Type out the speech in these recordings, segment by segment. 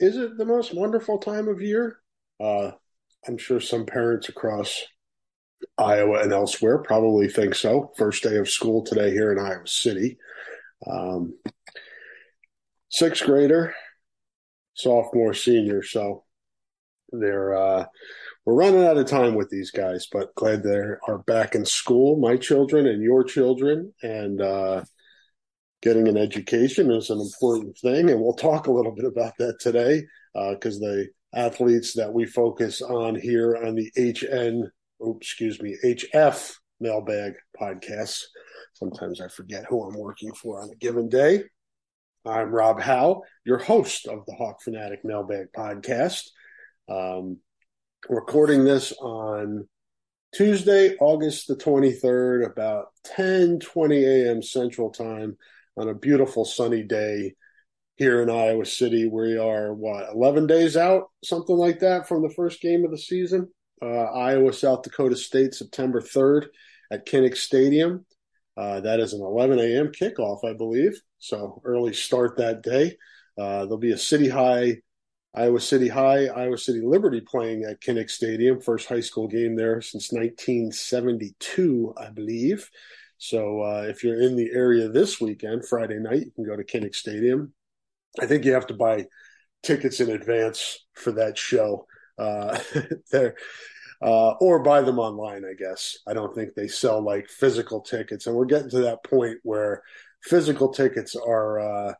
Is it the most wonderful time of year? Uh, I'm sure some parents across Iowa and elsewhere probably think so. First day of school today here in Iowa City. Um, sixth grader, sophomore, senior. So they're uh, we're running out of time with these guys, but glad they are back in school. My children and your children, and uh, getting an education is an important thing, and we'll talk a little bit about that today because uh, the athletes that we focus on here on the HN, excuse me, HF mailbag podcast. Sometimes I forget who I'm working for on a given day. I'm Rob Howe, your host of the Hawk Fanatic Mailbag podcast. Um, recording this on Tuesday, August the 23rd, about 10 20 a.m. Central Time on a beautiful sunny day here in Iowa City. We are what eleven days out, something like that, from the first game of the season. Uh, Iowa South Dakota State, September third at Kinnick Stadium. Uh, that is an 11 a.m. kickoff, I believe. So early start that day. Uh, there'll be a City High, Iowa City High, Iowa City Liberty playing at Kinnick Stadium. First high school game there since 1972, I believe. So uh, if you're in the area this weekend, Friday night, you can go to Kinnick Stadium. I think you have to buy tickets in advance for that show uh, there, uh, or buy them online. I guess I don't think they sell like physical tickets, and we're getting to that point where physical tickets are uh,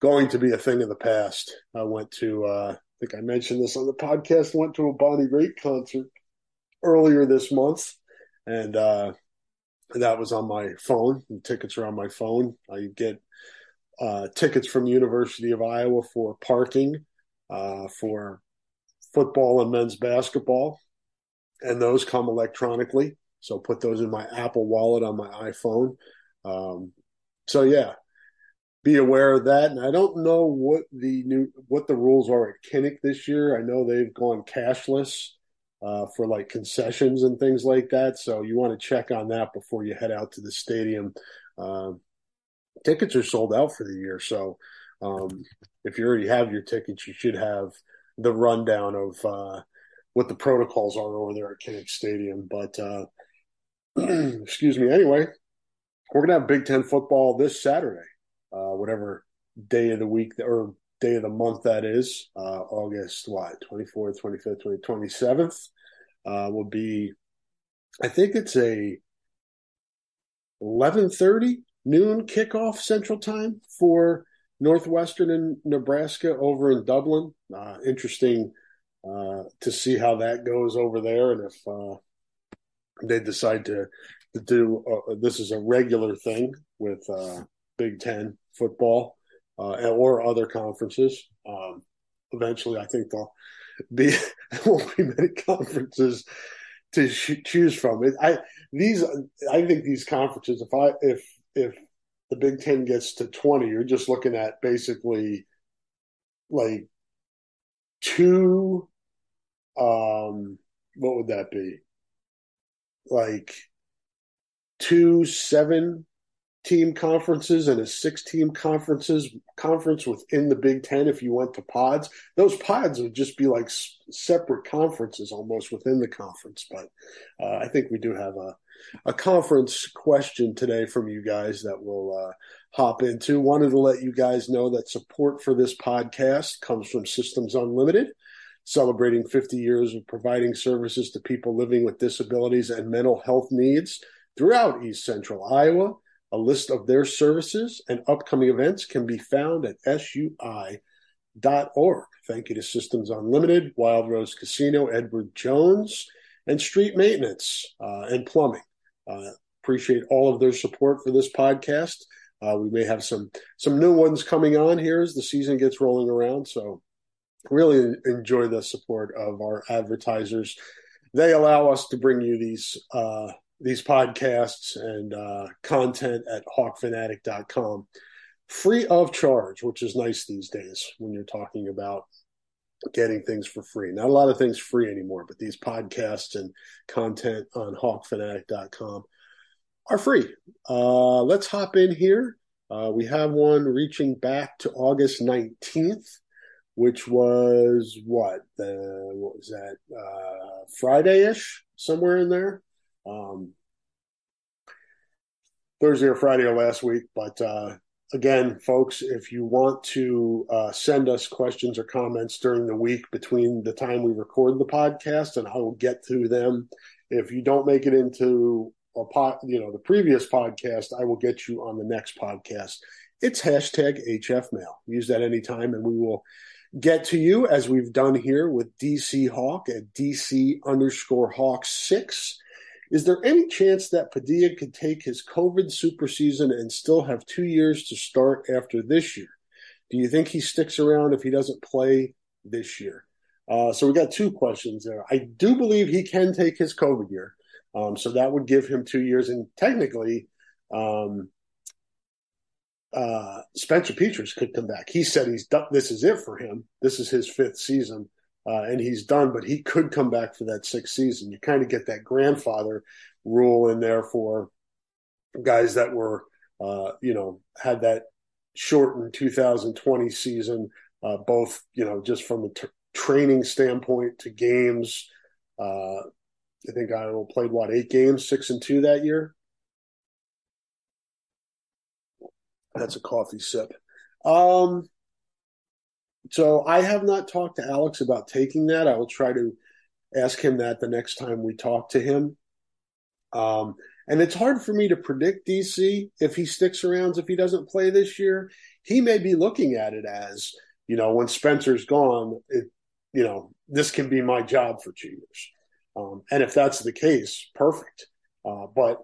going to be a thing of the past. I went to, uh, I think I mentioned this on the podcast. Went to a Bonnie Raitt concert earlier this month, and uh, that was on my phone. Tickets are on my phone. I get uh, tickets from University of Iowa for parking, uh, for football and men's basketball, and those come electronically. So put those in my Apple Wallet on my iPhone. Um, so yeah, be aware of that. And I don't know what the new what the rules are at Kinnick this year. I know they've gone cashless uh, for like concessions and things like that. So you want to check on that before you head out to the stadium. Uh, tickets are sold out for the year, so um, if you already have your tickets, you should have the rundown of uh, what the protocols are over there at Kinnick Stadium. But uh, excuse me. Anyway, we're gonna have Big Ten football this Saturday, uh, whatever day of the week or day of the month that is, uh, August what, 24th, 25th, 27th, uh, will be, I think it's a 11.30 noon kickoff central time for Northwestern and Nebraska over in Dublin. Uh, interesting uh, to see how that goes over there and if uh, they decide to, to do uh, this is a regular thing with Big Ten football or other conferences. Uh, eventually, I think there'll be there won't be many conferences to sh- choose from. It, I these I think these conferences. If I if if the Big Ten gets to twenty, you're just looking at basically like two. Um, what would that be? Like two seven team conferences and a six team conferences conference within the Big Ten if you went to pods. Those pods would just be like separate conferences almost within the conference. But uh, I think we do have a a conference question today from you guys that we'll uh, hop into. Wanted to let you guys know that support for this podcast comes from Systems Unlimited. Celebrating 50 years of providing services to people living with disabilities and mental health needs throughout East Central Iowa. A list of their services and upcoming events can be found at sui.org. Thank you to Systems Unlimited, Wild Rose Casino, Edward Jones, and Street Maintenance uh, and Plumbing. Uh, appreciate all of their support for this podcast. Uh, we may have some some new ones coming on here as the season gets rolling around. So really enjoy the support of our advertisers. They allow us to bring you these uh, these podcasts and uh, content at hawkfanatic.com free of charge, which is nice these days when you're talking about getting things for free. Not a lot of things free anymore, but these podcasts and content on hawkfanatic.com are free. Uh, let's hop in here. Uh, we have one reaching back to August 19th, which was what? The, what was that? Uh, Friday ish, somewhere in there. Um, Thursday or Friday or last week. But uh, again, folks, if you want to uh, send us questions or comments during the week between the time we record the podcast, and I will get to them. If you don't make it into a pot, you know, the previous podcast, I will get you on the next podcast. It's hashtag HFMail. Use that anytime, and we will get to you as we've done here with DC Hawk at DC underscore Hawk six. Is there any chance that Padilla could take his COVID super season and still have two years to start after this year? Do you think he sticks around if he doesn't play this year? Uh, so we got two questions there. I do believe he can take his COVID year, um, so that would give him two years. And technically, um, uh, Spencer Petras could come back. He said he's done. This is it for him. This is his fifth season uh, and he's done, but he could come back for that sixth season. You kind of get that grandfather rule in there for guys that were, uh, you know, had that shortened 2020 season, uh, both, you know, just from a t- training standpoint to games. Uh, I think I played what eight games, six and two that year. That's a coffee sip. Um, so I have not talked to Alex about taking that. I will try to ask him that the next time we talk to him. Um, and it's hard for me to predict DC if he sticks around, if he doesn't play this year. He may be looking at it as, you know, when Spencer's gone, it, you know, this can be my job for two years. Um, and if that's the case, perfect. Uh, but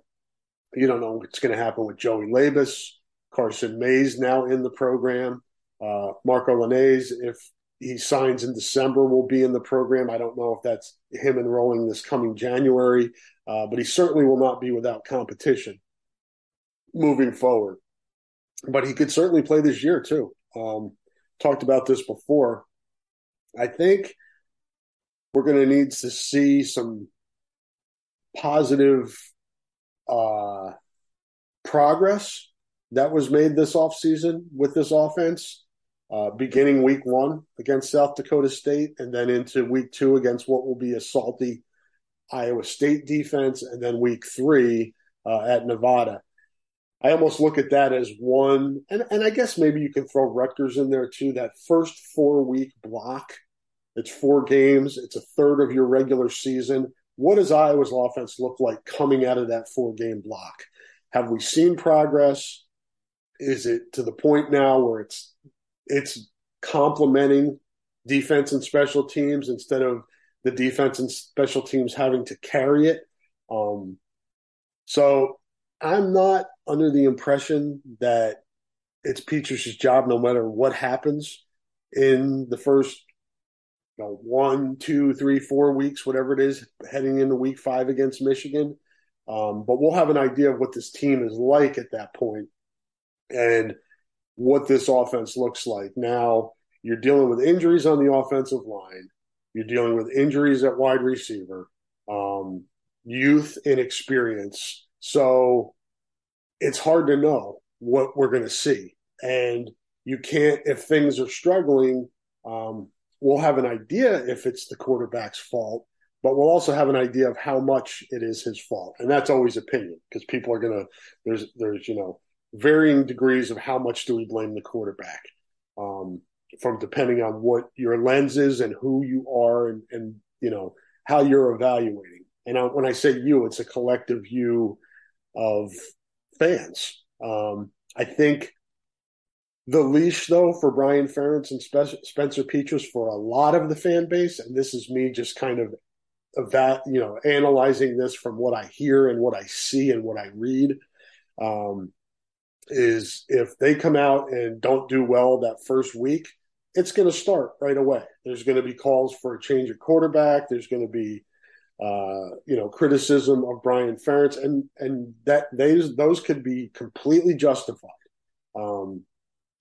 you don't know what's going to happen with Joey Labas, Carson Mays now in the program. Uh, Marco Lainez, if he signs in December, will be in the program. I don't know if that's him enrolling this coming January, uh, but he certainly will not be without competition moving forward. But he could certainly play this year too. Um, talked about this before. I think we're going to need to see some positive uh, progress that was made this offseason with this offense uh, beginning week one against South Dakota State, and then into week two against what will be a salty Iowa State defense, and then week three uh, at Nevada. I almost look at that as one, and, and I guess maybe you can throw Rutgers in there too. That first four week block, it's four games, it's a third of your regular season. What does Iowa's offense look like coming out of that four game block? Have we seen progress? Is it to the point now where it's it's complementing defense and special teams instead of the defense and special teams having to carry it. Um, so I'm not under the impression that it's Petras' job, no matter what happens in the first you know, one, two, three, four weeks, whatever it is, heading into week five against Michigan. Um, but we'll have an idea of what this team is like at that point and what this offense looks like. Now, you're dealing with injuries on the offensive line, you're dealing with injuries at wide receiver, um, youth and experience. So it's hard to know what we're going to see. And you can't, if things are struggling, um, we'll have an idea if it's the quarterback's fault, but we'll also have an idea of how much it is his fault. And that's always opinion because people are going to, there's, there's, you know, varying degrees of how much do we blame the quarterback um, from depending on what your lens is and who you are and, and you know, how you're evaluating. And I, when I say you, it's a collective view of fans. Um, I think the leash, though, for Brian Ferentz and Spe- Spencer Petras for a lot of the fan base, and this is me just kind of that you know analyzing this from what I hear and what I see and what I read, um, is if they come out and don't do well that first week, it's going to start right away. There's going to be calls for a change of quarterback. There's going to be uh, you know criticism of Brian Ferentz, and and that those those could be completely justified. Um,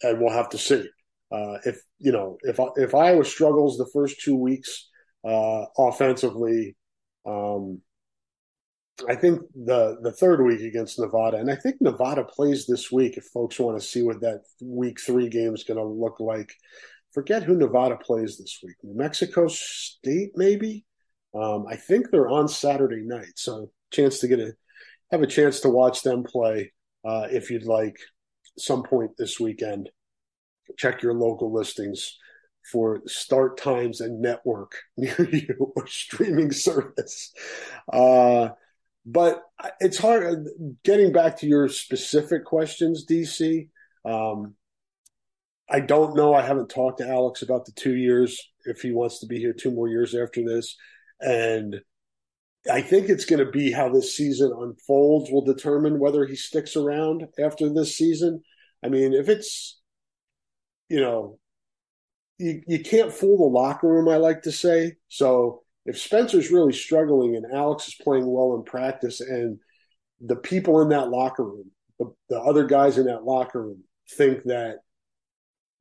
and we'll have to see. Uh, if you know, if if Iowa struggles the first two weeks uh, offensively, um, I think the the third week against Nevada, and I think Nevada plays this week. If folks want to see what that week three game is going to look like, forget who Nevada plays this week. New Mexico State, maybe. Um, I think they're on Saturday night, so chance to get a have a chance to watch them play uh, if you'd like some point this weekend. Check your local listings for start times and network near you or streaming service. Uh, but it's hard getting back to your specific questions, DC. Um, I don't know. I haven't talked to Alex about the two years if he wants to be here two more years after this. And I think it's going to be how this season unfolds will determine whether he sticks around after this season. I mean, if it's, you know, you, you can't fool the locker room, I like to say. So if Spencer's really struggling and Alex is playing well in practice and the people in that locker room, the, the other guys in that locker room think that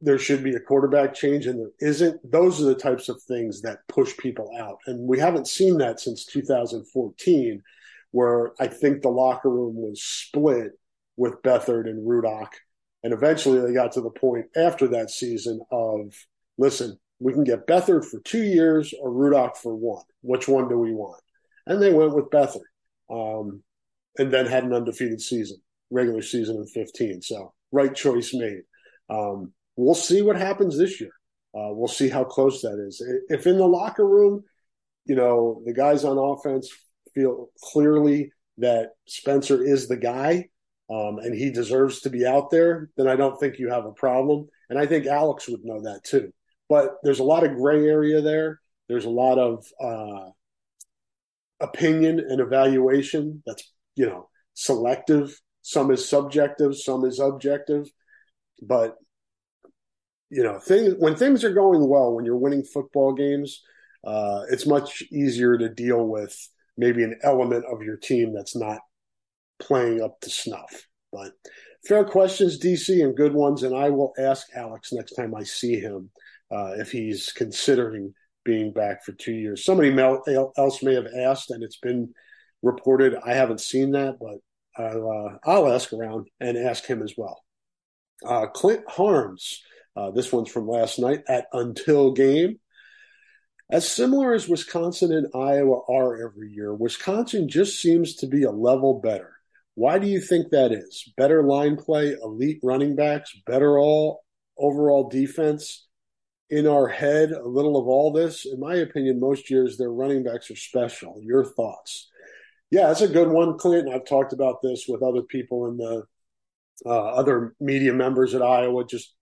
there should be a quarterback change and there isn't, those are the types of things that push people out. And we haven't seen that since 2014, where I think the locker room was split with Beathard and Rudock. And eventually they got to the point after that season of, listen, we can get Beathard for two years or Rudock for one. Which one do we want? And they went with Beathard um, and then had an undefeated season, regular season in 15. So, right choice made. Um, we'll see what happens this year. Uh, we'll see how close that is. If in the locker room, you know, the guys on offense feel clearly that Spencer is the guy um, and he deserves to be out there, then I don't think you have a problem. And I think Alex would know that too. But there's a lot of gray area there. There's a lot of uh, opinion and evaluation that's, you know, selective. Some is subjective, some is objective. But you know, things when things are going well, when you're winning football games, uh, it's much easier to deal with maybe an element of your team that's not playing up to snuff. But fair questions, DC, and good ones. And I will ask Alex next time I see him uh, if he's considering being back for two years. Somebody else may have asked, and it's been reported. I haven't seen that, but I'll, uh, I'll ask around and ask him as well. Uh, Clint Harms uh, this one's from last night at Until Game. As similar as Wisconsin and Iowa are every year, Wisconsin just seems to be a level better. Why do you think that is? Better line play, elite running backs, better all overall defense. In our head, a little of all this. In my opinion, most years their running backs are special. Your thoughts? Yeah, that's a good one, Clint. I've talked about this with other people in the uh, other media members at Iowa. Just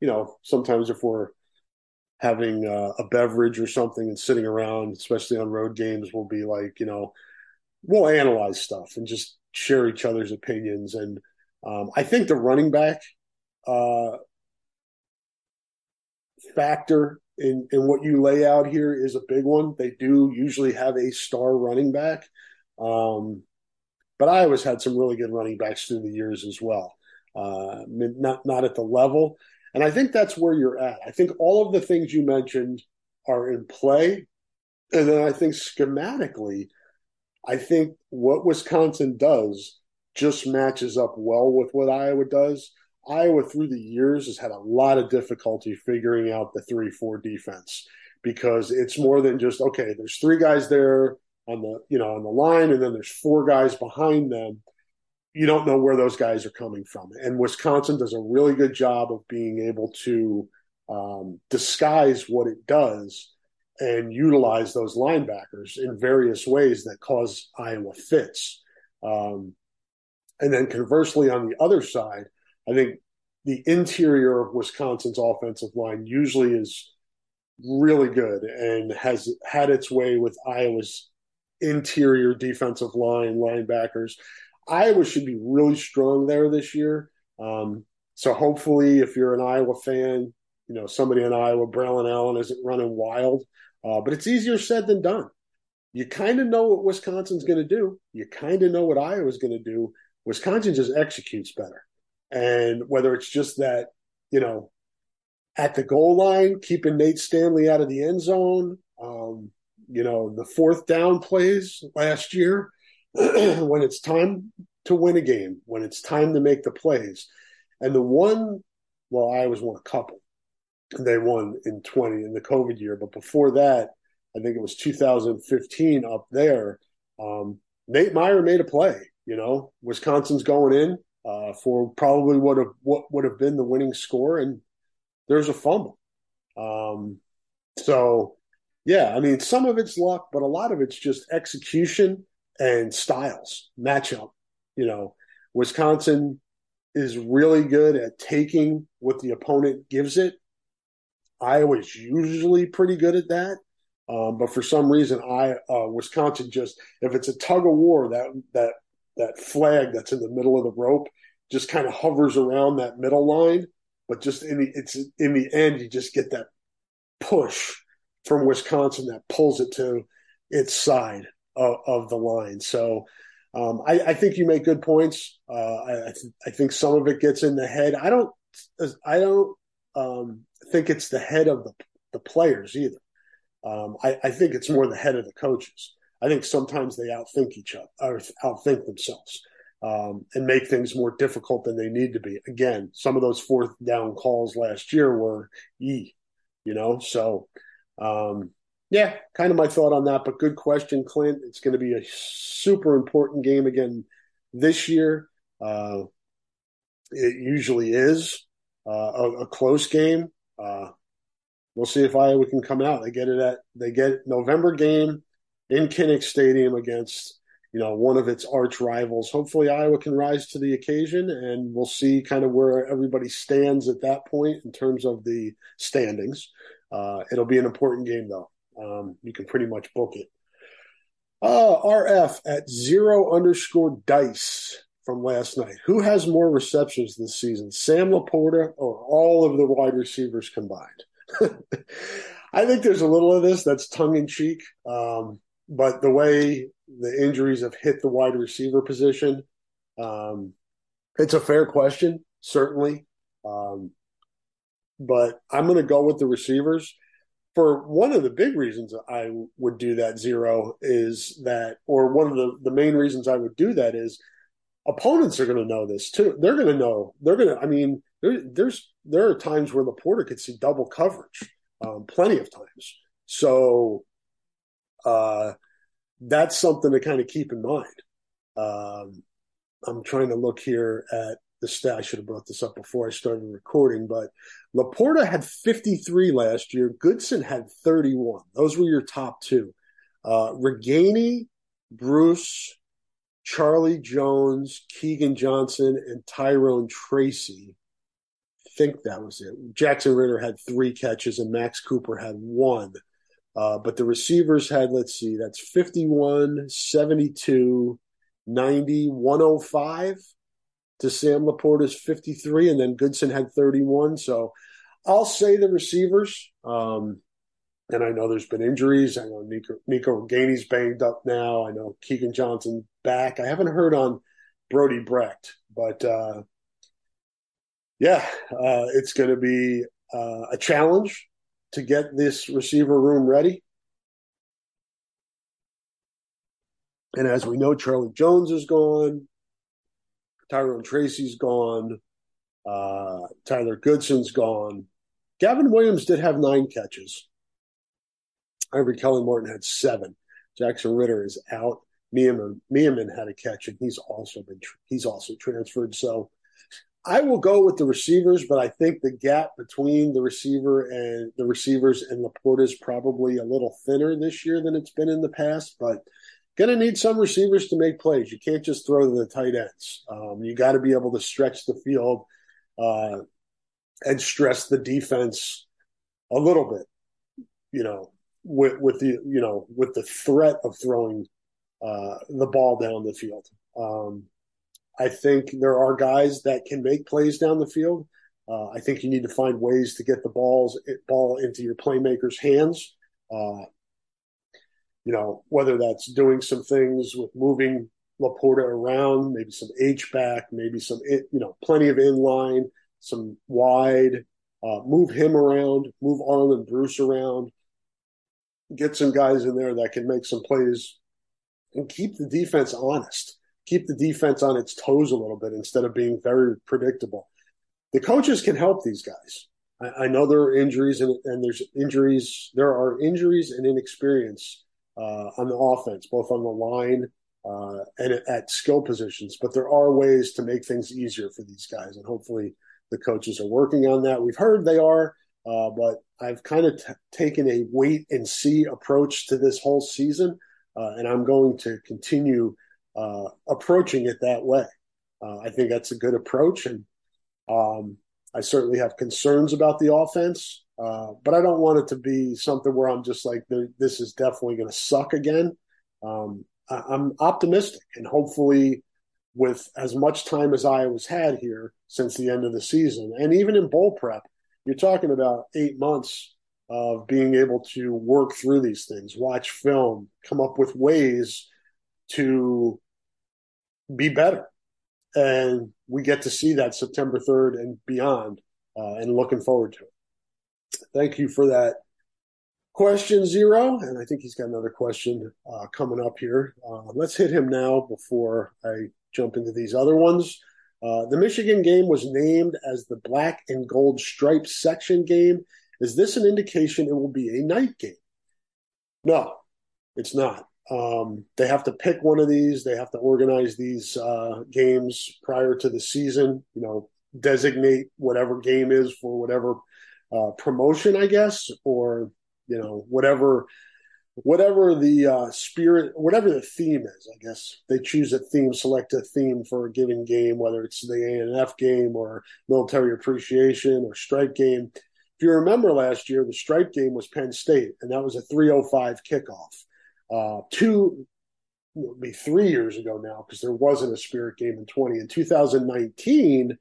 you know, sometimes if we're having uh, a beverage or something and sitting around, especially on road games, we'll be like, you know, we'll analyze stuff and just share each other's opinions. And um, I think the running back uh, factor in, in what you lay out here is a big one. They do usually have a star running back. Um, but Iowa's had some really good running backs through the years as well. Uh, not not at the level, and I think that's where you're at. I think all of the things you mentioned are in play, and then I think schematically, I think what Wisconsin does just matches up well with what Iowa does. Iowa through the years has had a lot of difficulty figuring out the three four defense because it's more than just okay. There's three guys there on the you know on the line, and then there's four guys behind them. You don't know where those guys are coming from, and Wisconsin does a really good job of being able to um, disguise what it does and utilize those linebackers in various ways that cause Iowa fits. Um, and then conversely, on the other side, I think the interior of Wisconsin's offensive line usually is really good and has had its way with Iowa's interior defensive line linebackers. Iowa should be really strong there this year. Um, so hopefully, if you're an Iowa fan, you know somebody in Iowa, Braelon Allen isn't running wild, uh, but it's easier said than done. You kind of know what Wisconsin's going to do. You kind of know what Iowa's going to do. Wisconsin just executes better. And whether it's just that, you know, at the goal line, keeping Nate Stanley out of the end zone, um, you know, the fourth down plays last year, when it's time to win a game, when it's time to make the plays. And the one, well, I was won a couple. They won in 20 in the COVID year. But before that, I think it was 2015 up there. Um, Nate Meyer made a play. You know, Wisconsin's going in uh, for probably have what would have been the winning score, and there's a fumble. Um, so, yeah, I mean, some of it's luck, but a lot of it's just execution and styles matchup. You know, Wisconsin is really good at taking what the opponent gives it. Iowa's usually pretty good at that. Um, but for some reason, I uh, Wisconsin just if it's a tug of war that that that flag that's in the middle of the rope just kind of hovers around that middle line, but just in the it's in the end you just get that push from Wisconsin that pulls it to its side of, of the line. So um, I, I, think you make good points. Uh, I, I, think some of it gets in the head. I don't I don't um, think it's the head of the the players either. Um, I, I, think it's more the head of the coaches. I think sometimes they outthink each other or outthink themselves um, and make things more difficult than they need to be. Again, some of those fourth down calls last year were e, you know. So, um, yeah, kind of my thought on that. But good question, Clint. It's going to be a super important game again this year. Uh, it usually is uh, a, a, close game. Uh, we'll see if Iowa can come out. They get it at they get November game in Kinnick Stadium against you know one of its arch rivals. Hopefully, Iowa can rise to the occasion, and we'll see kind of where everybody stands at that point in terms of the standings. Uh, it'll be an important game, though. Um, you can pretty much book it. Uh, RF at zero underscore dice from last night. Who has more receptions this season, Sam LaPorta or all of the wide receivers combined? I think there's a little of this that's tongue in cheek. Um, but the way the injuries have hit the wide receiver position, um, it's a fair question, certainly. Um, but I'm going to go with the receivers. For one of the big reasons I would do that zero is that, or one of the, the main reasons I would do that is opponents are going to know this too. They're going to know. They're going to. I mean, there, there's there are times where LaPorta could see double coverage, um, plenty of times. So uh, that's something to kind of keep in mind. Um, I'm trying to look here at the stat. I should have brought this up before I started recording, but LaPorta had 53 last year. Goodson had 31. Those were your top two. Uh, Ragaini, Bruce, Charlie Jones, Keegan Johnson, and Tyrone Tracy. I think that was it. Jackson Ritter had three catches, and Max Cooper had one. Uh, but the receivers had, let's see, that's 51, 72, 90, 105 to Sam LaPorta's 53, and then Goodson had 31. So I'll say the receivers. Um, and I know there's been injuries. I know Nico, Nico Ragaini's banged up now. I know Keegan Johnson back. I haven't heard on Brody Brecht, but uh, yeah, uh, it's going to be uh, a challenge to get this receiver room ready. And as we know, Charlie Jones is gone. Tyrone Tracy's gone. Uh, Tyler Goodson's gone. Gavin Williams did have nine catches. Ivory Kelly-Martin had seven. Jackson Ritter is out. Meeman, had a catch, and he's also been he's also transferred. So I will go with the receivers, but I think the gap between the receiver and the receivers and LaPorta is probably a little thinner this year than it's been in the past. But going to need some receivers to make plays. You can't just throw to the tight ends. Um, you got to be able to stretch the field uh, and stress the defense a little bit. You know, with with the you know with the threat of throwing uh, the ball down the field. Um, I think there are guys that can make plays down the field. Uh, I think you need to find ways to get the balls ball into your playmakers' hands. Uh, you know, whether that's doing some things with moving LaPorta around, maybe some H back, maybe some you know, plenty of inline, some wide. Uh, move him around, move Arland Bruce around, get some guys in there that can make some plays and keep the defense honest, keep the defense on its toes a little bit instead of being very predictable. The coaches can help these guys. I, I know there are injuries and, and, there's injuries. There are injuries and inexperience uh, on the offense, both on the line uh, and at skill positions. But there are ways to make things easier for these guys, and hopefully the coaches are working on that. We've heard they are. Uh, but I've kind of t- taken a wait and see approach to this whole season, uh, and I'm going to continue uh, approaching it that way. Uh, I think that's a good approach, and um, I certainly have concerns about the offense, uh, but I don't want it to be something where I'm just like, this is definitely going to suck again. Um, I- I'm optimistic, and hopefully, with as much time as Iowa's had here since the end of the season, and even in bowl prep you're talking about eight months of being able to work through these things, watch film, come up with ways to be better. And we get to see that September 3rd and beyond, uh, and looking forward to it. Thank you for that question, Zero. And I think he's got another question uh, coming up here. Uh, let's hit him now before I jump into these other ones. Uh, the Michigan game was named as the black and gold stripe section game. Is this an indication it will be a night game? No, it's not. Um, they have to pick one of these. They have to organize these uh, games prior to the season. You know, designate whatever game is for whatever uh, promotion, I guess, or you know, whatever whatever the uh, spirit, whatever the theme is, I guess they choose a theme, select a theme for a given game, whether it's the A and F game or military appreciation or stripe game. If you remember last year, the stripe game was Penn State, and that was a 305 kickoff. Uh, two, it would be three years ago now, because there wasn't a spirit game in 20. In 2019,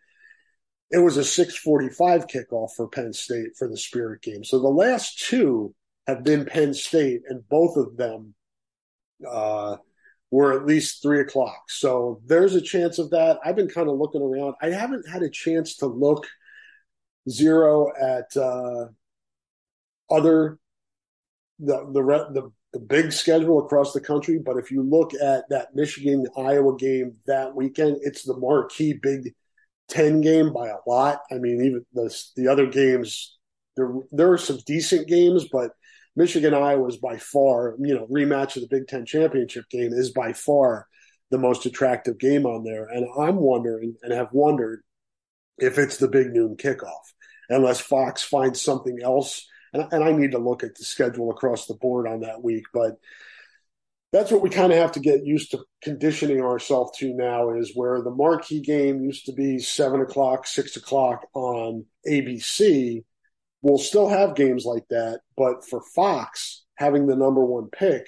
it was a 645 kickoff for Penn State for the spirit game. So the last two have been Penn State, and both of them uh, were at least three o'clock. So there's a chance of that. I've been kind of looking around. I haven't had a chance to look zero at uh, other the the the the big schedule across the country. But if you look at that Michigan Iowa game that weekend, it's the marquee Big Ten game by a lot. I mean, even the the other games there there are some decent games, but Michigan Iowa is by far, you know, rematch of the Big Ten championship game is by far the most attractive game on there. And I'm wondering and have wondered if it's the big noon kickoff, unless Fox finds something else. And, and I need to look at the schedule across the board on that week. But that's what we kind of have to get used to conditioning ourselves to now is where the marquee game used to be seven o'clock, six o'clock on ABC we'll still have games like that. But for Fox having the number one pick,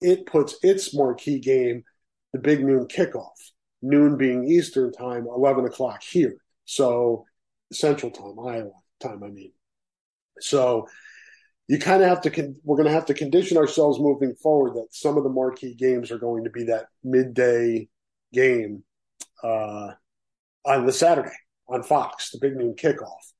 it puts its marquee game, the big noon kickoff, noon being Eastern time, 11 o'clock here. So Central time, Iowa time, I mean. So you kind of have to, con- we're going to have to condition ourselves moving forward that some of the marquee games are going to be that midday game uh, on the Saturday on Fox, the big noon kickoff.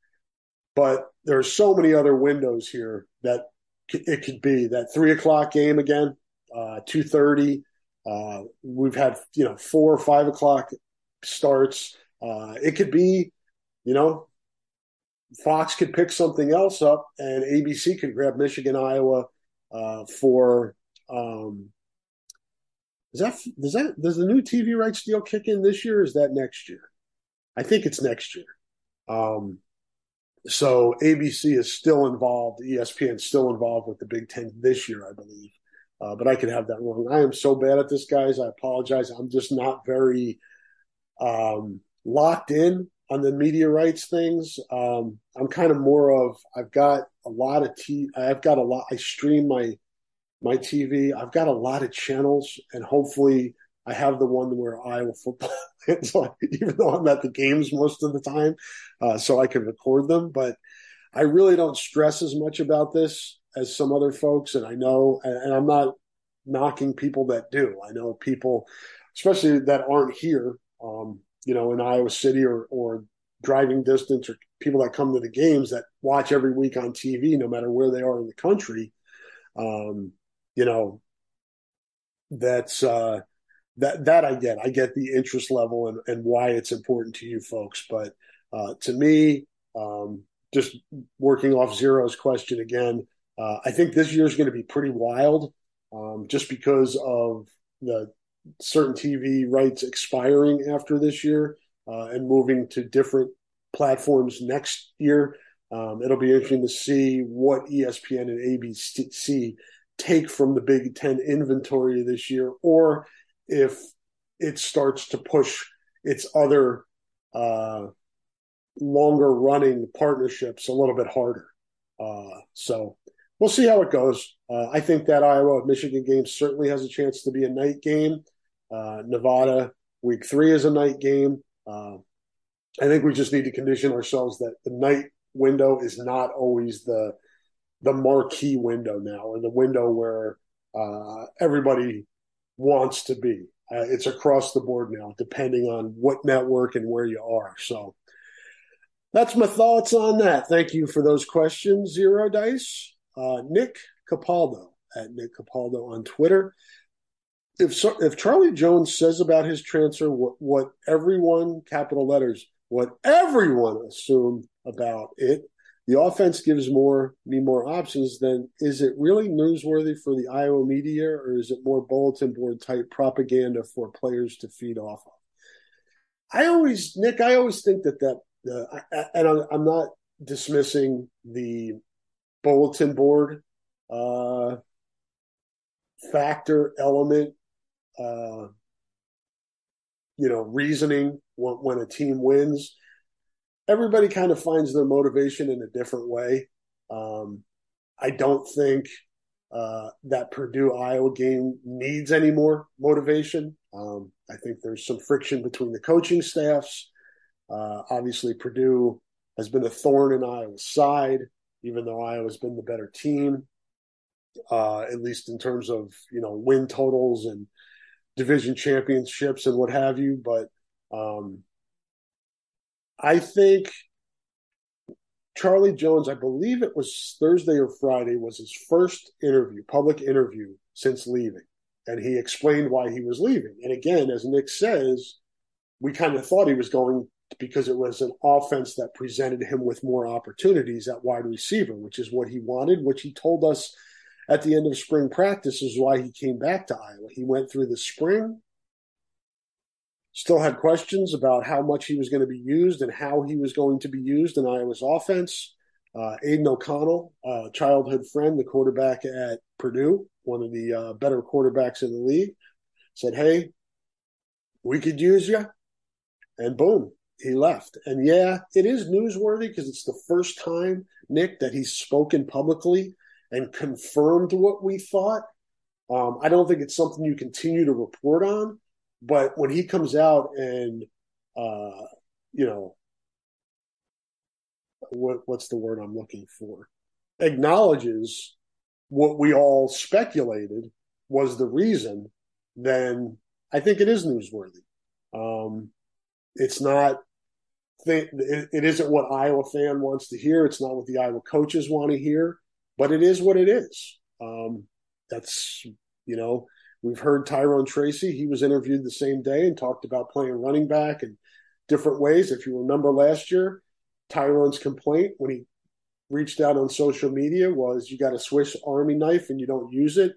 But there are so many other windows here that it could be that three o'clock game again, uh, two thirty. Uh, we've had you know four or five o'clock starts. Uh, it could be, you know, Fox could pick something else up, and ABC could grab Michigan, Iowa uh, for. Um, is that does that does the new TV rights deal kick in this year? is that next year? I think it's next year. Um, so ABC is still involved. ESPN is still involved with the Big Ten this year, I believe. Uh, but I could have that wrong. I am so bad at this, guys. I apologize. I'm just not very um, locked in on the media rights things. Um, I'm kind of more of I've got a lot of t. I've got a lot. I stream my my TV. I've got a lot of channels, and hopefully, I have the one where Iowa football. even though I'm at the games most of the time, uh, so I can record them, but I really don't stress as much about this as some other folks. And I know, and I'm not knocking people that do. I know people, especially that aren't here, um, you know, in Iowa City or, or driving distance or people that come to the games that watch every week on TV, no matter where they are in the country. Um, you know, that's, uh, that, that I get, I get the interest level and, and why it's important to you folks. But, uh, to me, um, just working off Zero's question again, uh, I think this year is going to be pretty wild, um, just because of the certain TV rights expiring after this year uh, and moving to different platforms next year. Um, it'll be interesting to see what ESPN and ABC take from the Big Ten inventory this year, or if it starts to push its other uh, longer running partnerships a little bit harder. Uh, so we'll see how it goes. Uh, I think that Iowa Michigan game certainly has a chance to be a night game. Uh, Nevada week three is a night game. Uh, I think we just need to condition ourselves that the night window is not always the the marquee window now, or the window where uh, everybody wants to be. Uh, it's across the board now, depending on what network and where you are. So that's my thoughts on that. Thank you for those questions, Zero Dice. Uh, Nick Capaldo at Nick Capaldo on Twitter. If if Charlie Jones says about his transfer what, what everyone, capital letters, what everyone assumed about it, the offense gives more me more options. Then is it really newsworthy for the Iowa media, or is it more bulletin board type propaganda for players to feed off of? I always, Nick, I always think that that, uh, and I'm, I'm not dismissing the bulletin board uh, factor element, uh, you know, reasoning when, when a team wins. Everybody kind of finds their motivation in a different way. Um, I don't think uh, that Purdue Iowa game needs any more motivation. Um, I think there's some friction between the coaching staffs. Uh, obviously, Purdue has been a thorn in Iowa's side even though Iowa's been the better team, uh, at least in terms of you know win totals and division championships and what have you. But um, I think Charlie Jones, I believe it was Thursday or Friday, was his first interview, public interview since leaving. And he explained why he was leaving. And again, as Nick says, we kind of thought he was going because it was an offense that presented him with more opportunities at wide receiver, which is what he wanted, which he told us at the end of spring practice is why he came back to Iowa. He went through the spring, still had questions about how much he was going to be used and how he was going to be used in Iowa's offense. Uh, Aidan O'Connell, uh, childhood friend, the quarterback at Purdue, one of the uh, better quarterbacks in the league, said, Hey, we could use you. And boom, he left. And yeah, it is newsworthy because it's the first time, Nick, that he's spoken publicly and confirmed what we thought. Um, I don't think it's something you continue to report on, but when he comes out and, uh, you know, what, what's the word I'm looking for? acknowledges what we all speculated was the reason, then I think it is newsworthy. Um, it's not. It isn't what Iowa fan wants to hear. It's not what the Iowa coaches want to hear, but it is what it is. Um, that's you know we've heard Tyrone Tracy. He was interviewed the same day and talked about playing running back and different ways. If you remember last year, Tyrone's complaint when he reached out on social media was you got a Swiss Army knife and you don't use it.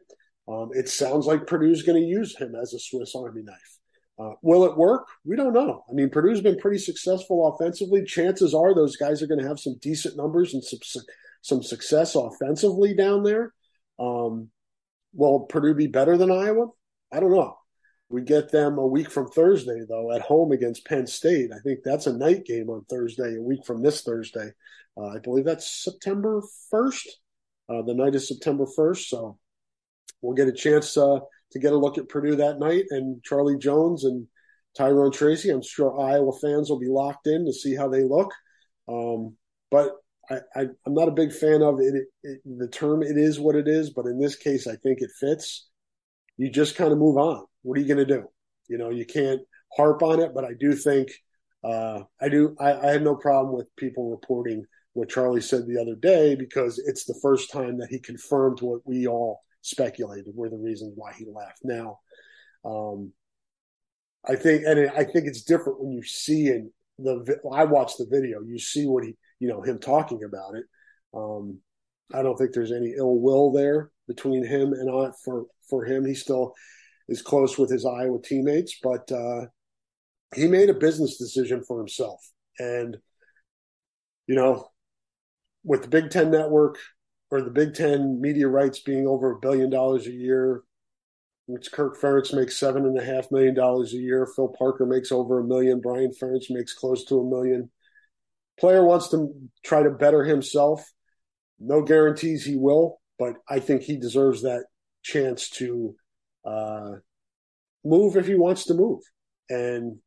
Um, it sounds like Purdue's going to use him as a Swiss Army knife. Uh, will it work? We don't know. I mean, Purdue's been pretty successful offensively. Chances are those guys are going to have some decent numbers and some, some success offensively down there. Um, will Purdue be better than Iowa? I don't know. We get them a week from Thursday, though, at home against Penn State. I think that's a night game on Thursday, a week from this Thursday. Uh, I believe that's September 1st. Uh, the night is September 1st. So we'll get a chance uh, to get a look at Purdue that night and Charlie Jones and Tyrone Tracy. I'm sure Iowa fans will be locked in to see how they look. Um, but I, am not a big fan of it, it, it, The term "it is what it is," but in this case, I think it fits. You just kind of move on. What are you going to do? You know, you can't harp on it, but I do think uh, I do. I, I had no problem with people reporting what Charlie said the other day because it's the first time that he confirmed what we all speculated were the reasons why he left. Now, um, I think, and I think it's different when you see in the. I watched the video. You see what he, you know, him talking about it. Um, I don't think there's any ill will there between him and I for for him. He still is close with his Iowa teammates, but uh, he made a business decision for himself, and you know, with the Big Ten Network or the Big Ten media rights being over a billion dollars a year, which Kirk Ferentz makes seven and a half million dollars a year. Phil Parker makes over a million. Brian Ferentz makes close to a million. Player wants to try to better himself. No guarantees he will, but I think he deserves that chance to uh, move if he wants to move, and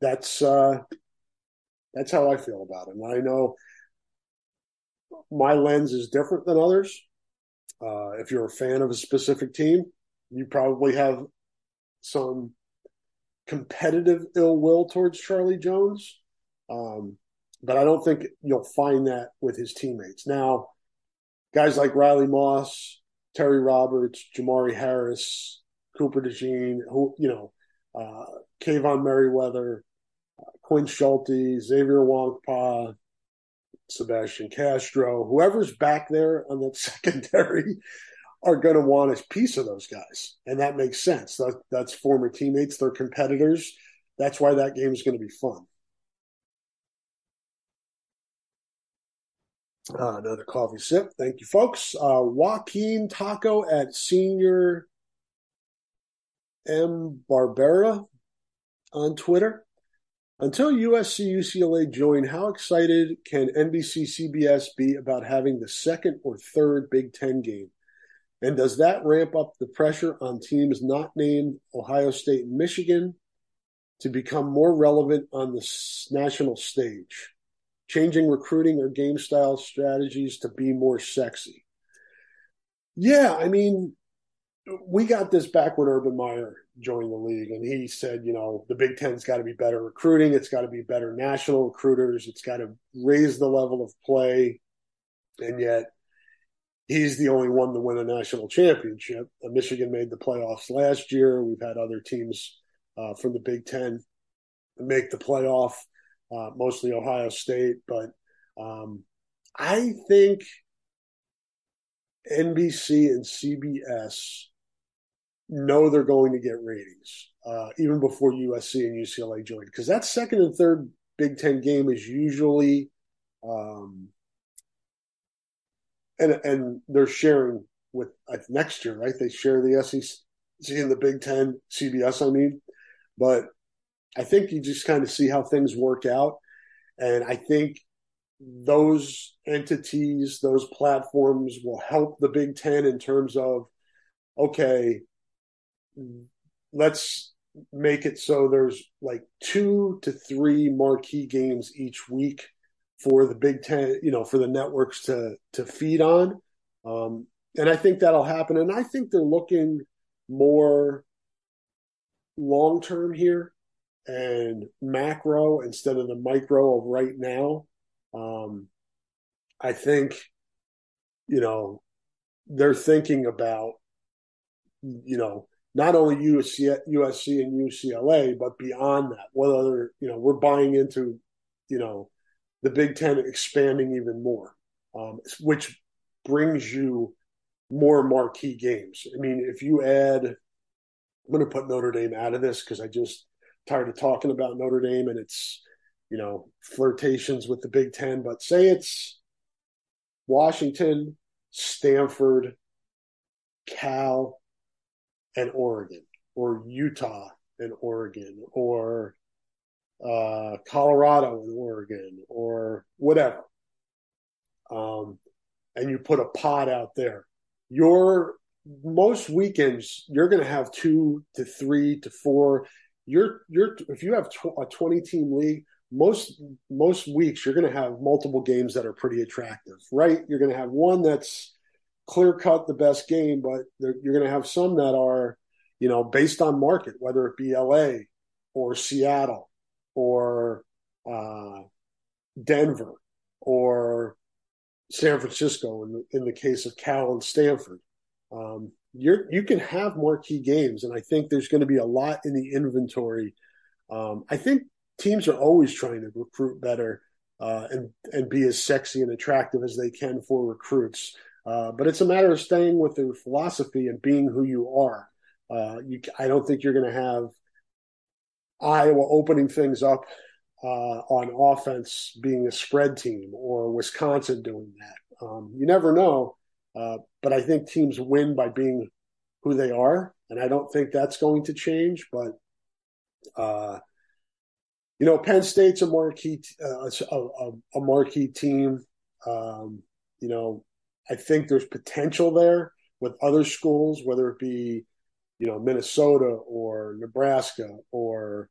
that's uh, that's how I feel about him. I know my lens is different than others. Uh, if you're a fan of a specific team, you probably have some competitive ill will towards Charlie Jones. Um, but I don't think you'll find that with his teammates. Now, guys like Riley Moss, Terry Roberts, Jamari Harris, Cooper DeJean, who, you know, uh, Kaevon Merriweather, uh, Quinn Schulte, Xavier Nwankpa, Sebastian Castro, whoever's back there on that secondary are going to want a piece of those guys. And that makes sense. That, that's former teammates, they're competitors. That's why that game is going to be fun. Uh, another coffee sip. Thank you, folks. Uh, Joaquin Taco at Senior M. Barbera on Twitter. Until USC UCLA join, how excited can NBC CBS be about having the second or third Big Ten game? And does that ramp up the pressure on teams not named Ohio State and Michigan to become more relevant on the national stage? Changing recruiting or game style strategies to be more sexy? Yeah, I mean, we got this back when Urban Meyer joined the league, and he said, you know, the Big Ten's got to be better recruiting. It's got to be better national recruiters. It's got to raise the level of play, and yet he's the only one to win a national championship. Uh, Michigan made the playoffs last year. We've had other teams uh, from the Big Ten make the playoff, uh, mostly Ohio State, but um, I think NBC and CBS know they're going to get ratings uh, even before USC and UCLA join because that second and third Big Ten game is usually, um, and and they're sharing with uh, next year, right? They share the SEC and the Big Ten, CBS, I mean, but I think you just kind of see how things work out, and I think those entities, those platforms will help the Big Ten in terms of okay, let's make it so there's like two to three marquee games each week for the Big Ten, you know, for the networks to to feed on. Um, and I think that'll happen. And I think they're looking more long term here and macro instead of the micro of right now. Um, I think, you know, they're thinking about, you know, not only USC, USC and UCLA, but beyond that, what other, you know, we're buying into, you know, the Big Ten expanding even more, um, which brings you more marquee games. I mean, if you add, I'm going to put Notre Dame out of this because I just tired of talking about Notre Dame and its, you know, flirtations with the Big Ten. But say it's Washington, Stanford, Cal, and Oregon, or Utah and Oregon, or uh, Colorado and Oregon or whatever. Um, and you put a pot out there. Your most weekends, you're going to have two to three to four. You're you're if you have tw- a 20 team league, most most weeks you're going to have multiple games that are pretty attractive, right? You're going to have one that's clear cut the best game, but you're going to have some that are, you know, based on market, whether it be LA or Seattle or uh, Denver or San Francisco in the, in the case of Cal and Stanford. Um, you're, you can have marquee games, and I think there's going to be a lot in the inventory. Um, I think teams are always trying to recruit better uh, and and be as sexy and attractive as they can for recruits. Uh, but it's a matter of staying with their philosophy and being who you are. Uh, you, I don't think you're going to have Iowa opening things up uh, on offense being a spread team or Wisconsin doing that. Um, you never know. Uh, but I think teams win by being who they are. And I don't think that's going to change. But, uh, you know, Penn State's a marquee, uh, a, a, marquee team. Um, you know, I think there's potential there with other schools, whether it be, you know, Minnesota or Nebraska or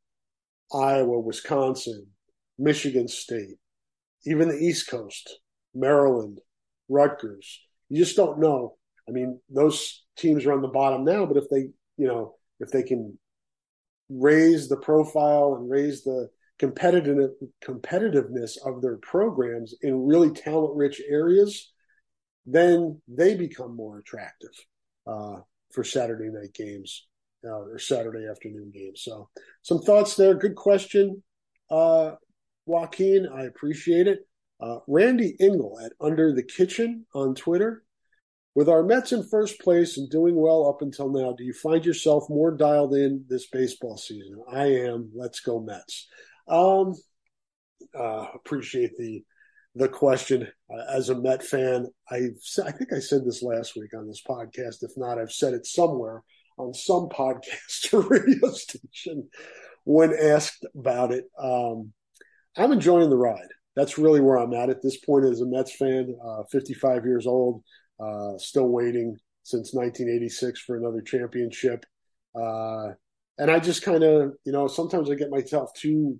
Iowa, Wisconsin, Michigan State, even the East Coast, Maryland, Rutgers. You just don't know. I mean, those teams are on the bottom now, but if they, you know, if they can raise the profile and raise the competitive competitiveness of their programs in really talent rich areas, then they become more attractive uh, for Saturday night games uh, or Saturday afternoon games. So, some thoughts there. Good question, uh, Joaquin. I appreciate it. Uh, Randy Engel at Under the Kitchen on Twitter. With our Mets in first place and doing well up until now, do you find yourself more dialed in this baseball season? I am. Let's go Mets. Um, uh, appreciate the the question. Uh, as a Met fan, I I think I said this last week on this podcast. If not, I've said it somewhere on some podcast or radio station when asked about it. Um, I'm enjoying the ride. That's really where I'm at at this point as a Mets fan, uh, 55 years old, uh, still waiting since 1986 for another championship. Uh, and I just kind of, you know, sometimes I get myself too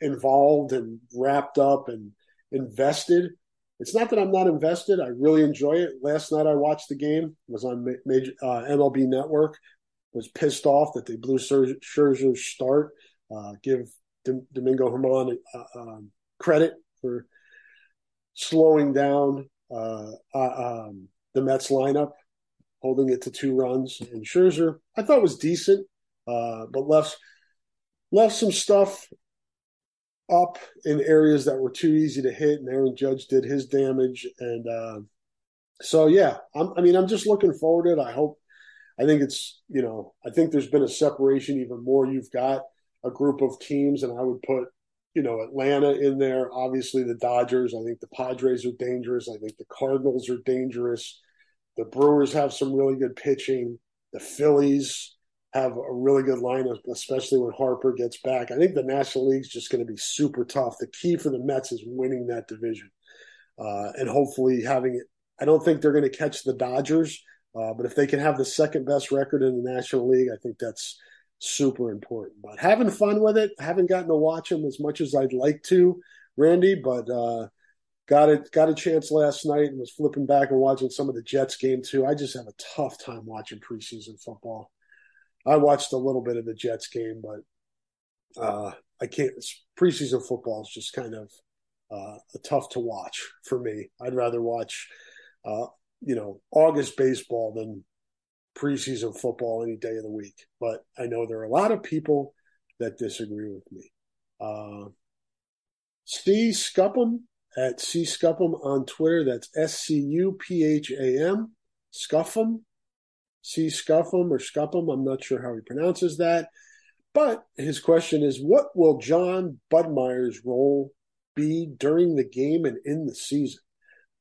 involved and wrapped up and invested it's not that I'm not invested. I really enjoy it. Last night I watched the game. It was on major, uh, MLB Network. Was pissed off that they blew Scherzer's start. Uh, give Domingo Germán uh, um, credit for slowing down uh, uh, um, the Mets lineup, holding it to two runs. And Scherzer, I thought was decent, uh, but left left some stuff up in areas that were too easy to hit, and Aaron Judge did his damage. And uh, so, yeah, I'm, I mean, I'm just looking forward to it. I hope. I think it's you know, I think there's been a separation even more. You've got a group of teams, and I would put you know Atlanta in there. Obviously, the Dodgers. I think the Padres are dangerous. I think the Cardinals are dangerous. The Brewers have some really good pitching. The Phillies have a really good lineup, especially when Harper gets back. I think the National League's just going to be super tough. The key for the Mets is winning that division, uh, and hopefully having it. I don't think they're going to catch the Dodgers, uh, but if they can have the second best record in the National League, I think that's super important. But having fun with it, haven't gotten to watch them as much as I'd like to. Randy, but uh, got it got a chance last night and was flipping back and watching some of the Jets game too. I just have a tough time watching preseason football. I watched a little bit of the Jets game, but uh, I can't. Preseason football is just kind of uh, tough to watch for me. I'd rather watch, uh, you know, August baseball than preseason football any day of the week. But I know there are a lot of people that disagree with me. Uh, C. Scupham at C. Scupham on Twitter. That's S C U P H A M. Scupham. C. Scupham or Scupham. I'm not sure how he pronounces that. But his question is what will John Budmayer's role be during the game and in the season?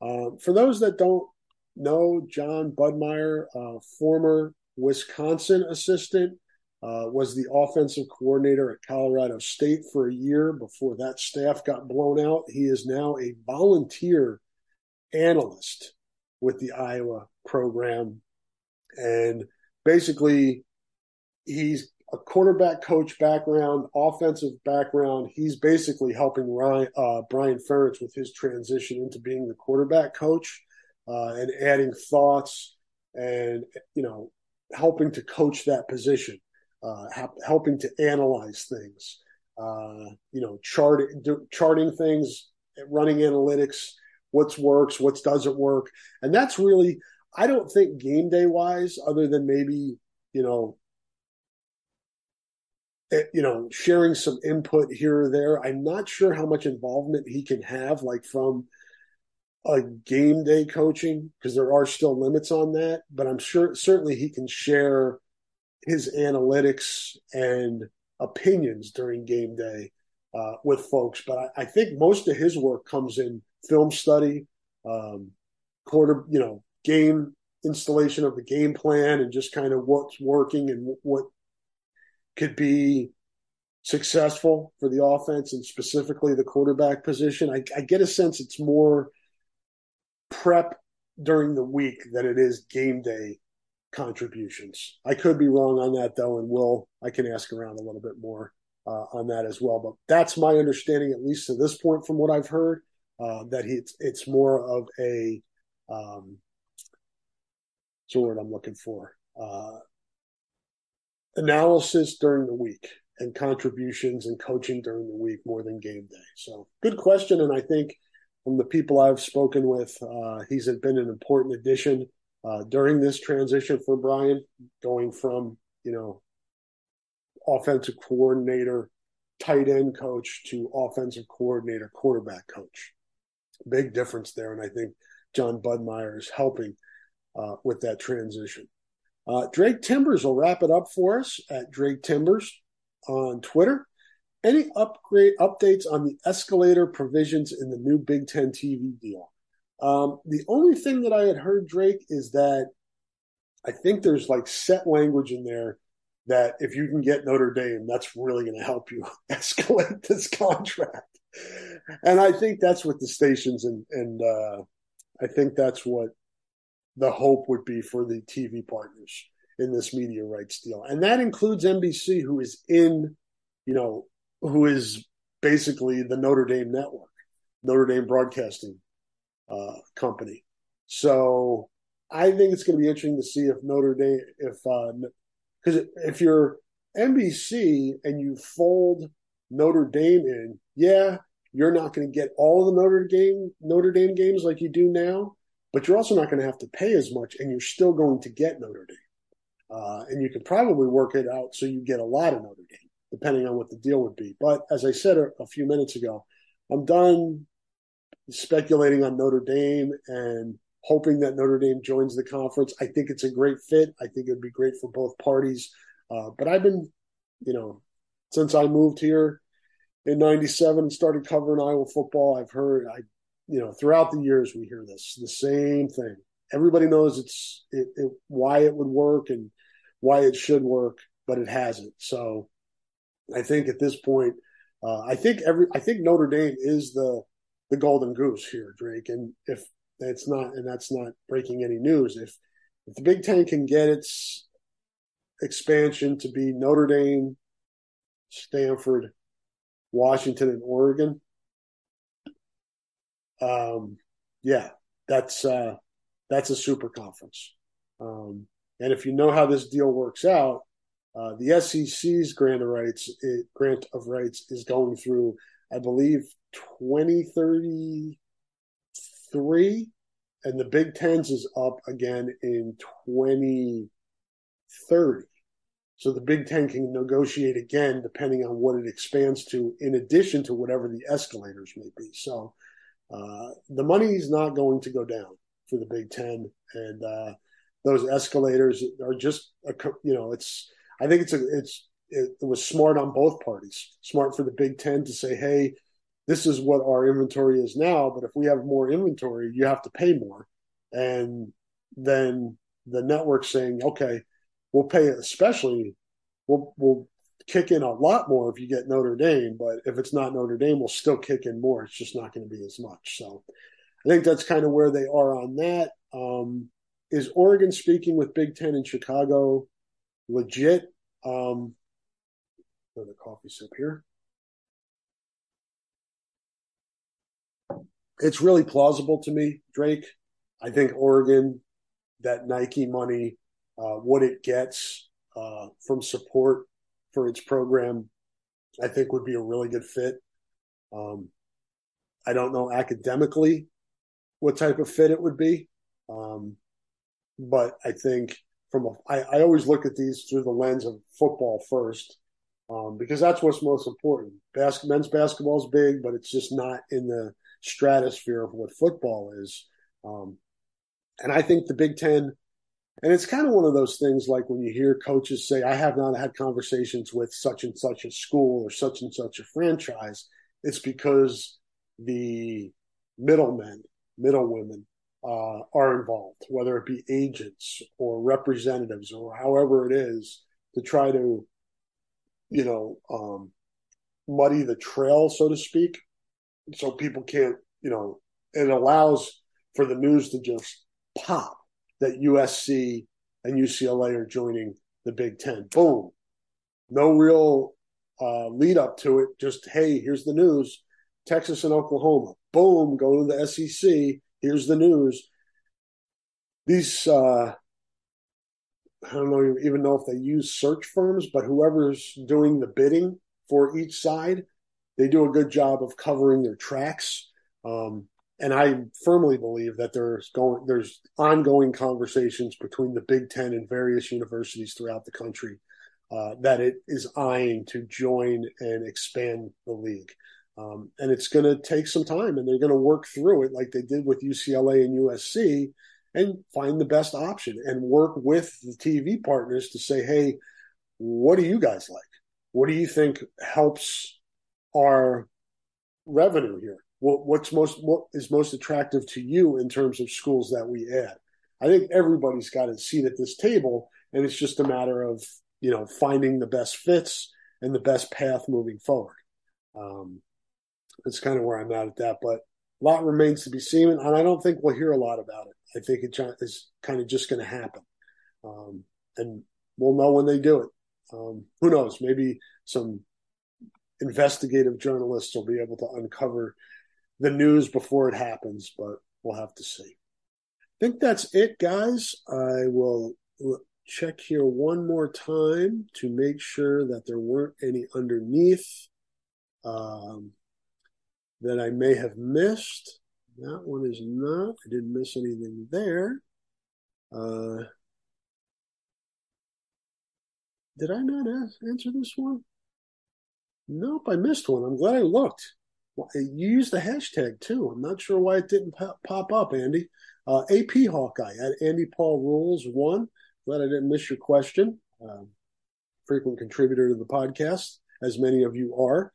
Uh, for those that don't know, John Budmayer, uh, former Wisconsin assistant, uh, was the offensive coordinator at Colorado State for a year before that staff got blown out. He is now a volunteer analyst with the Iowa program. And basically, he's a quarterback coach background, offensive background. He's basically helping Ryan, uh, Brian Ferentz with his transition into being the quarterback coach uh, and adding thoughts and, you know, helping to coach that position uh, helping to analyze things, uh, you know, chart, do, charting things, running analytics, what's works, what doesn't work. And that's really, I don't think game day wise, other than maybe, you know, eh, you know, sharing some input here or there. I'm not sure how much involvement he can have, like from a game day coaching, because there are still limits on that. But I'm sure certainly he can share his analytics and opinions during game day uh, with folks. But I, I, think most of his work comes in film study, um, quarter, you know, game installation of the game plan, and just kind of what's working and what could be successful for the offense and specifically the quarterback position. I, I get a sense it's more prep during the week than it is game day contributions. I could be wrong on that though, and will I can ask around a little bit more uh, on that as well. But that's my understanding, at least to this point, from what I've heard, uh, that it's it's more of a um, what's the word I'm looking for uh, analysis during the week and contributions and coaching during the week more than game day. So good question, and I think from the people I've spoken with, uh, he's been an important addition uh, during this transition for Brian, going from, you know, offensive coordinator, tight end coach to offensive coordinator, quarterback coach. Big difference there. And I think John Budmayer is helping uh, with that transition. Uh, Drake Timbers will wrap it up for us at Drake Timbers on Twitter. Any upgrade updates on the escalator provisions in the new Big Ten TV deal? Um, the only thing that I had heard, Drake, is that I think there's like set language in there that if you can get Notre Dame, that's really going to help you escalate this contract. And I think that's what the stations and and uh, I think that's what the hope would be for the TV partners in this media rights deal, and that includes NBC, who is in, you know, who is basically the Notre Dame network, Notre Dame Broadcasting uh, company. So I think it's going to be interesting to see if Notre Dame, if because uh, if you're NBC and you fold Notre Dame in, yeah, you're not going to get all the Notre Dame Notre Dame games like you do now, but you're also not going to have to pay as much, and you're still going to get Notre Dame. Uh, and you could probably work it out so you get a lot of Notre Dame, depending on what the deal would be. But as I said a, a few minutes ago, I'm done speculating on Notre Dame and hoping that Notre Dame joins the conference. I think it's a great fit. I think it'd be great for both parties. Uh, but I've been, you know, since I moved here in 97 and started covering Iowa football, I've heard, I, you know, throughout the years, we hear this, the same thing. Everybody knows it's it, it, why it would work and why it should work, but it hasn't. So I think at this point, uh, I think every, I think Notre Dame is the, the golden goose here, Drake. And if it's not, and that's not breaking any news, if if the Big Ten can get its expansion to be Notre Dame, Stanford, Washington, and Oregon, um, yeah, that's uh, that's a super conference. Um, and if you know how this deal works out, uh, the SEC's grant of rights it, grant of rights is going through, I believe, twenty thirty three, and the Big Tens is up again in twenty thirty. So the Big Ten can negotiate again depending on what it expands to, in addition to whatever the escalators may be. So uh, the money is not going to go down for the Big Ten, and uh, those escalators are just, a, you know, it's. I think it's a, it's it, it was smart on both parties. Smart for the Big Ten to say, hey, this is what our inventory is now, but if we have more inventory, you have to pay more, and then the network saying, okay, we'll pay especially we'll we'll kick in a lot more if you get Notre Dame, but if it's not Notre Dame, we'll still kick in more. It's just not going to be as much. So I think that's kind of where they are on that. Um, is Oregon speaking with Big Ten in Chicago legit? Um, another coffee sip here. It's really plausible to me, Drake. I think Oregon, that Nike money, uh, what it gets uh, from support for its program, I think would be a really good fit. Um, I don't know academically what type of fit it would be, um, but I think from a, I, I always look at these through the lens of football first, um, because that's what's most important. Bas- men's basketball is big, but it's just not in the stratosphere of what football is. Um, and I think the Big Ten and it's kind of one of those things like when you hear coaches say, I have not had conversations with such and such a school or such and such a franchise. It's because the middlemen, middlewomen uh, are involved, whether it be agents or representatives or however it is to try to, you know, um, muddy the trail, so to speak. So people can't, you know, it allows for the news to just pop that USC and UCLA are joining the Big Ten. Boom. No real uh, lead up to it. Just, hey, here's the news. Texas and Oklahoma. Boom. Go to the SEC. Here's the news. These, uh, I don't know even know if they use search firms, but whoever's doing the bidding for each side, they do a good job of covering their tracks. Um, and I firmly believe that there's going there's ongoing conversations between the Big Ten and various universities throughout the country uh, that it is eyeing to join and expand the league. Um, and it's going to take some time, and they're going to work through it like they did with UCLA and USC, and find the best option and work with the TV partners to say, hey, what do you guys like? What do you think helps our revenue here? what, what's most what is most attractive to you in terms of schools that we add. I think everybody's got a seat at this table, and it's just a matter of you know finding the best fits and the best path moving forward. Um, that's kind of where I'm at at that, but a lot remains to be seen, and I don't think we'll hear a lot about it. I think it is kind of just going to happen, um, and we'll know when they do it. Um, who knows? Maybe some investigative journalists will be able to uncover the news before it happens, but we'll have to see. I think that's it, guys. I will check here one more time to make sure that there weren't any underneath um, that I may have missed. That one is not. I didn't miss anything there. Uh, did I not ask, answer this one? Nope, I missed one. I'm glad I looked. You used the hashtag too. I'm not sure why it didn't pop up, Andy. Uh, AP Hawkeye at Andy Paul Rules one. Glad I didn't miss your question. Um, frequent contributor to the podcast, as many of you are.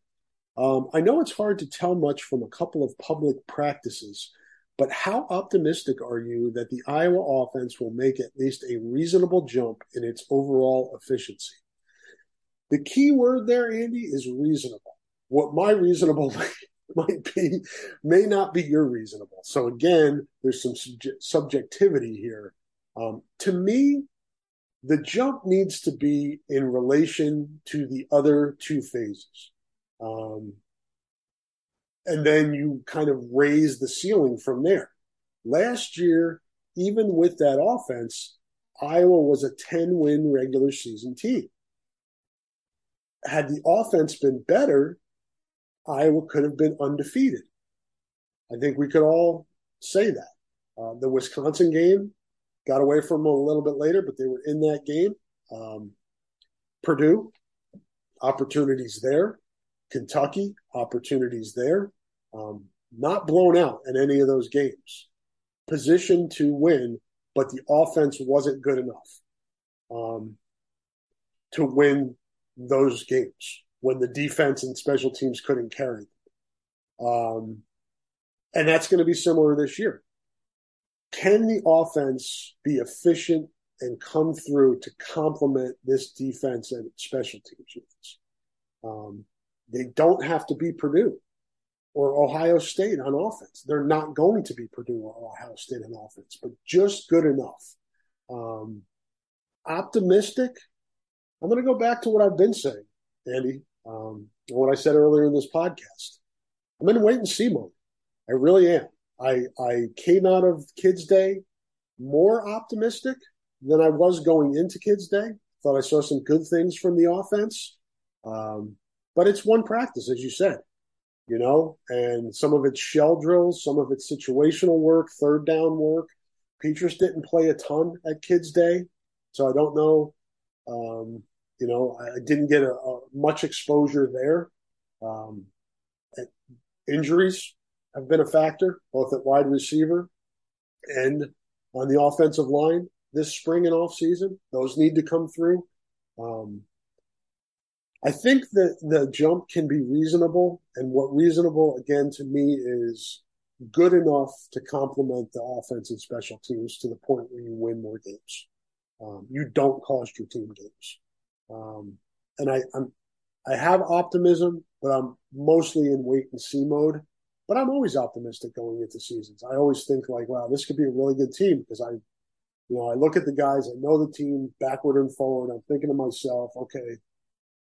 Um, I know it's hard to tell much from a couple of public practices, but how optimistic are you that the Iowa offense will make at least a reasonable jump in its overall efficiency? The key word there, Andy, is reasonable. What my reasonable might be may not be your reasonable. So again, there's some subjectivity here. Um, to me, the jump needs to be in relation to the other two phases. Um, and then you kind of raise the ceiling from there. Last year, even with that offense, Iowa was a 10 win regular season team. Had the offense been better, Iowa could have been undefeated. I think we could all say that. Uh, the Wisconsin game got away from them a little bit later, but they were in that game. Um, Purdue, opportunities there. Kentucky, opportunities there. Um, not blown out in any of those games. Position to win, but the offense wasn't good enough um, to win those games when the defense and special teams couldn't carry them. Um, and that's going to be similar this year. Can the offense be efficient and come through to complement this defense and special teams? Um, they don't have to be Purdue or Ohio State on offense. They're not going to be Purdue or Ohio State on offense, but just good enough. Um, optimistic. I'm going to go back to what I've been saying, Andy, um, what I said earlier in this podcast. I'm in wait and see mode. I really am. I I came out of Kids Day more optimistic than I was going into Kids Day. Thought I saw some good things from the offense, um, but it's one practice, as you said, you know, and some of it's shell drills, some of it's situational work, third down work. Petras didn't play a ton at Kids Day, so I don't know. Um, you know, I didn't get a, a much exposure there. Um, injuries have been a factor, both at wide receiver and on the offensive line this spring and off season. Those need to come through. Um, I think that the jump can be reasonable, and what reasonable again to me is good enough to complement the offense and special teams to the point where you win more games. Um, you don't cost your team games, um, and I, I'm I have optimism, but I'm mostly in wait and see mode. But I'm always optimistic going into seasons. I always think like, wow, this could be a really good team because I, you know, I look at the guys, I know the team backward and forward. I'm thinking to myself, okay,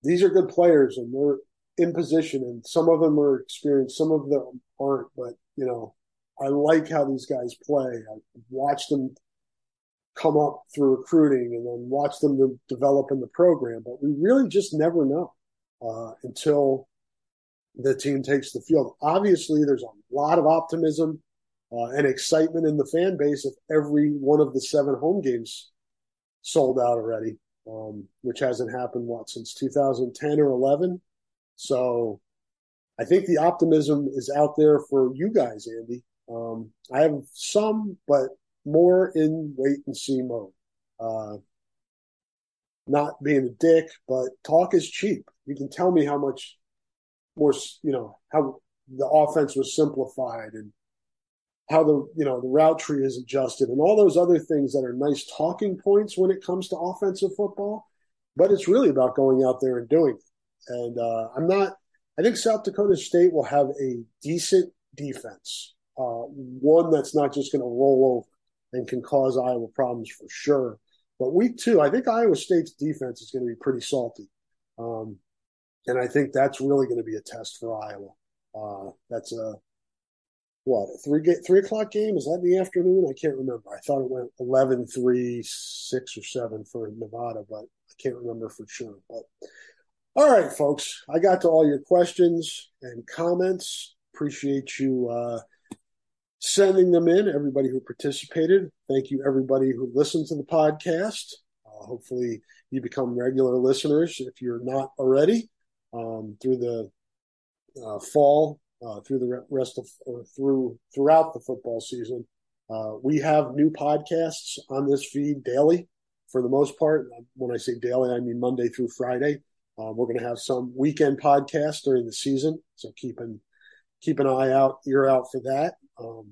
these are good players and they're in position, and some of them are experienced, some of them aren't. But you know, I like how these guys play. I watch them come up through recruiting and then watch them develop in the program. But we really just never know uh, until the team takes the field. Obviously, there's a lot of optimism uh, and excitement in the fan base if every one of the seven home games sold out already, um, which hasn't happened, what, since 2010 or 11? So I think the optimism is out there for you guys, Andy. Um, I have some, but more in wait and see mode. Uh, not being a dick, but talk is cheap. You can tell me how much more, you know, how the offense was simplified and how the, you know, the route tree is adjusted and all those other things that are nice talking points when it comes to offensive football. But it's really about going out there and doing it. And uh, I'm not, I think South Dakota State will have a decent defense, uh, one that's not just going to roll over and can cause Iowa problems for sure. But week two, I think Iowa State's defense is going to be pretty salty. Um, and I think that's really going to be a test for Iowa. Uh, that's a what three three o'clock game is that in the afternoon? I can't remember. I thought it went 11, 3, 6 or seven for Nevada, but I can't remember for sure. But all right, folks, I got to all your questions and comments. Appreciate you uh, sending them in. Everybody who participated. Thank you, everybody who listened to the podcast. Uh, hopefully, you become regular listeners if you're not already um, through the uh, fall, uh, through the rest of or through throughout the football season. Uh, we have new podcasts on this feed daily, for the most part. When I say daily, I mean Monday through Friday. Uh, we're going to have some weekend podcasts during the season, so keep an keep an eye out, ear out for that. Um,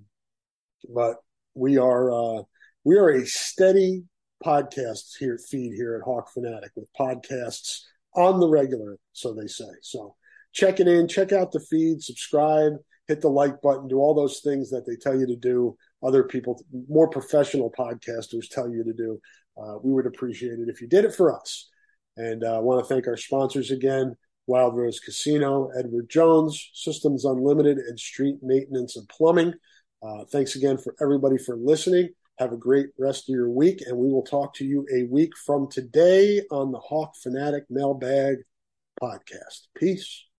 but we are uh, we are a steady podcast here feed here at Hawk Fanatic with podcasts on the regular, so they say. So check it in, check out the feed, subscribe, hit the like button, do all those things that they tell you to do. Other people, more professional podcasters tell you to do. Uh, we would appreciate it if you did it for us. And uh, I want to thank our sponsors again Wild Rose Casino, Edward Jones, Systems Unlimited, and Street Maintenance and Plumbing. Uh, thanks again for everybody for listening. Have a great rest of your week, and we will talk to you a week from today on the Hawk Fanatic Mailbag podcast. Peace.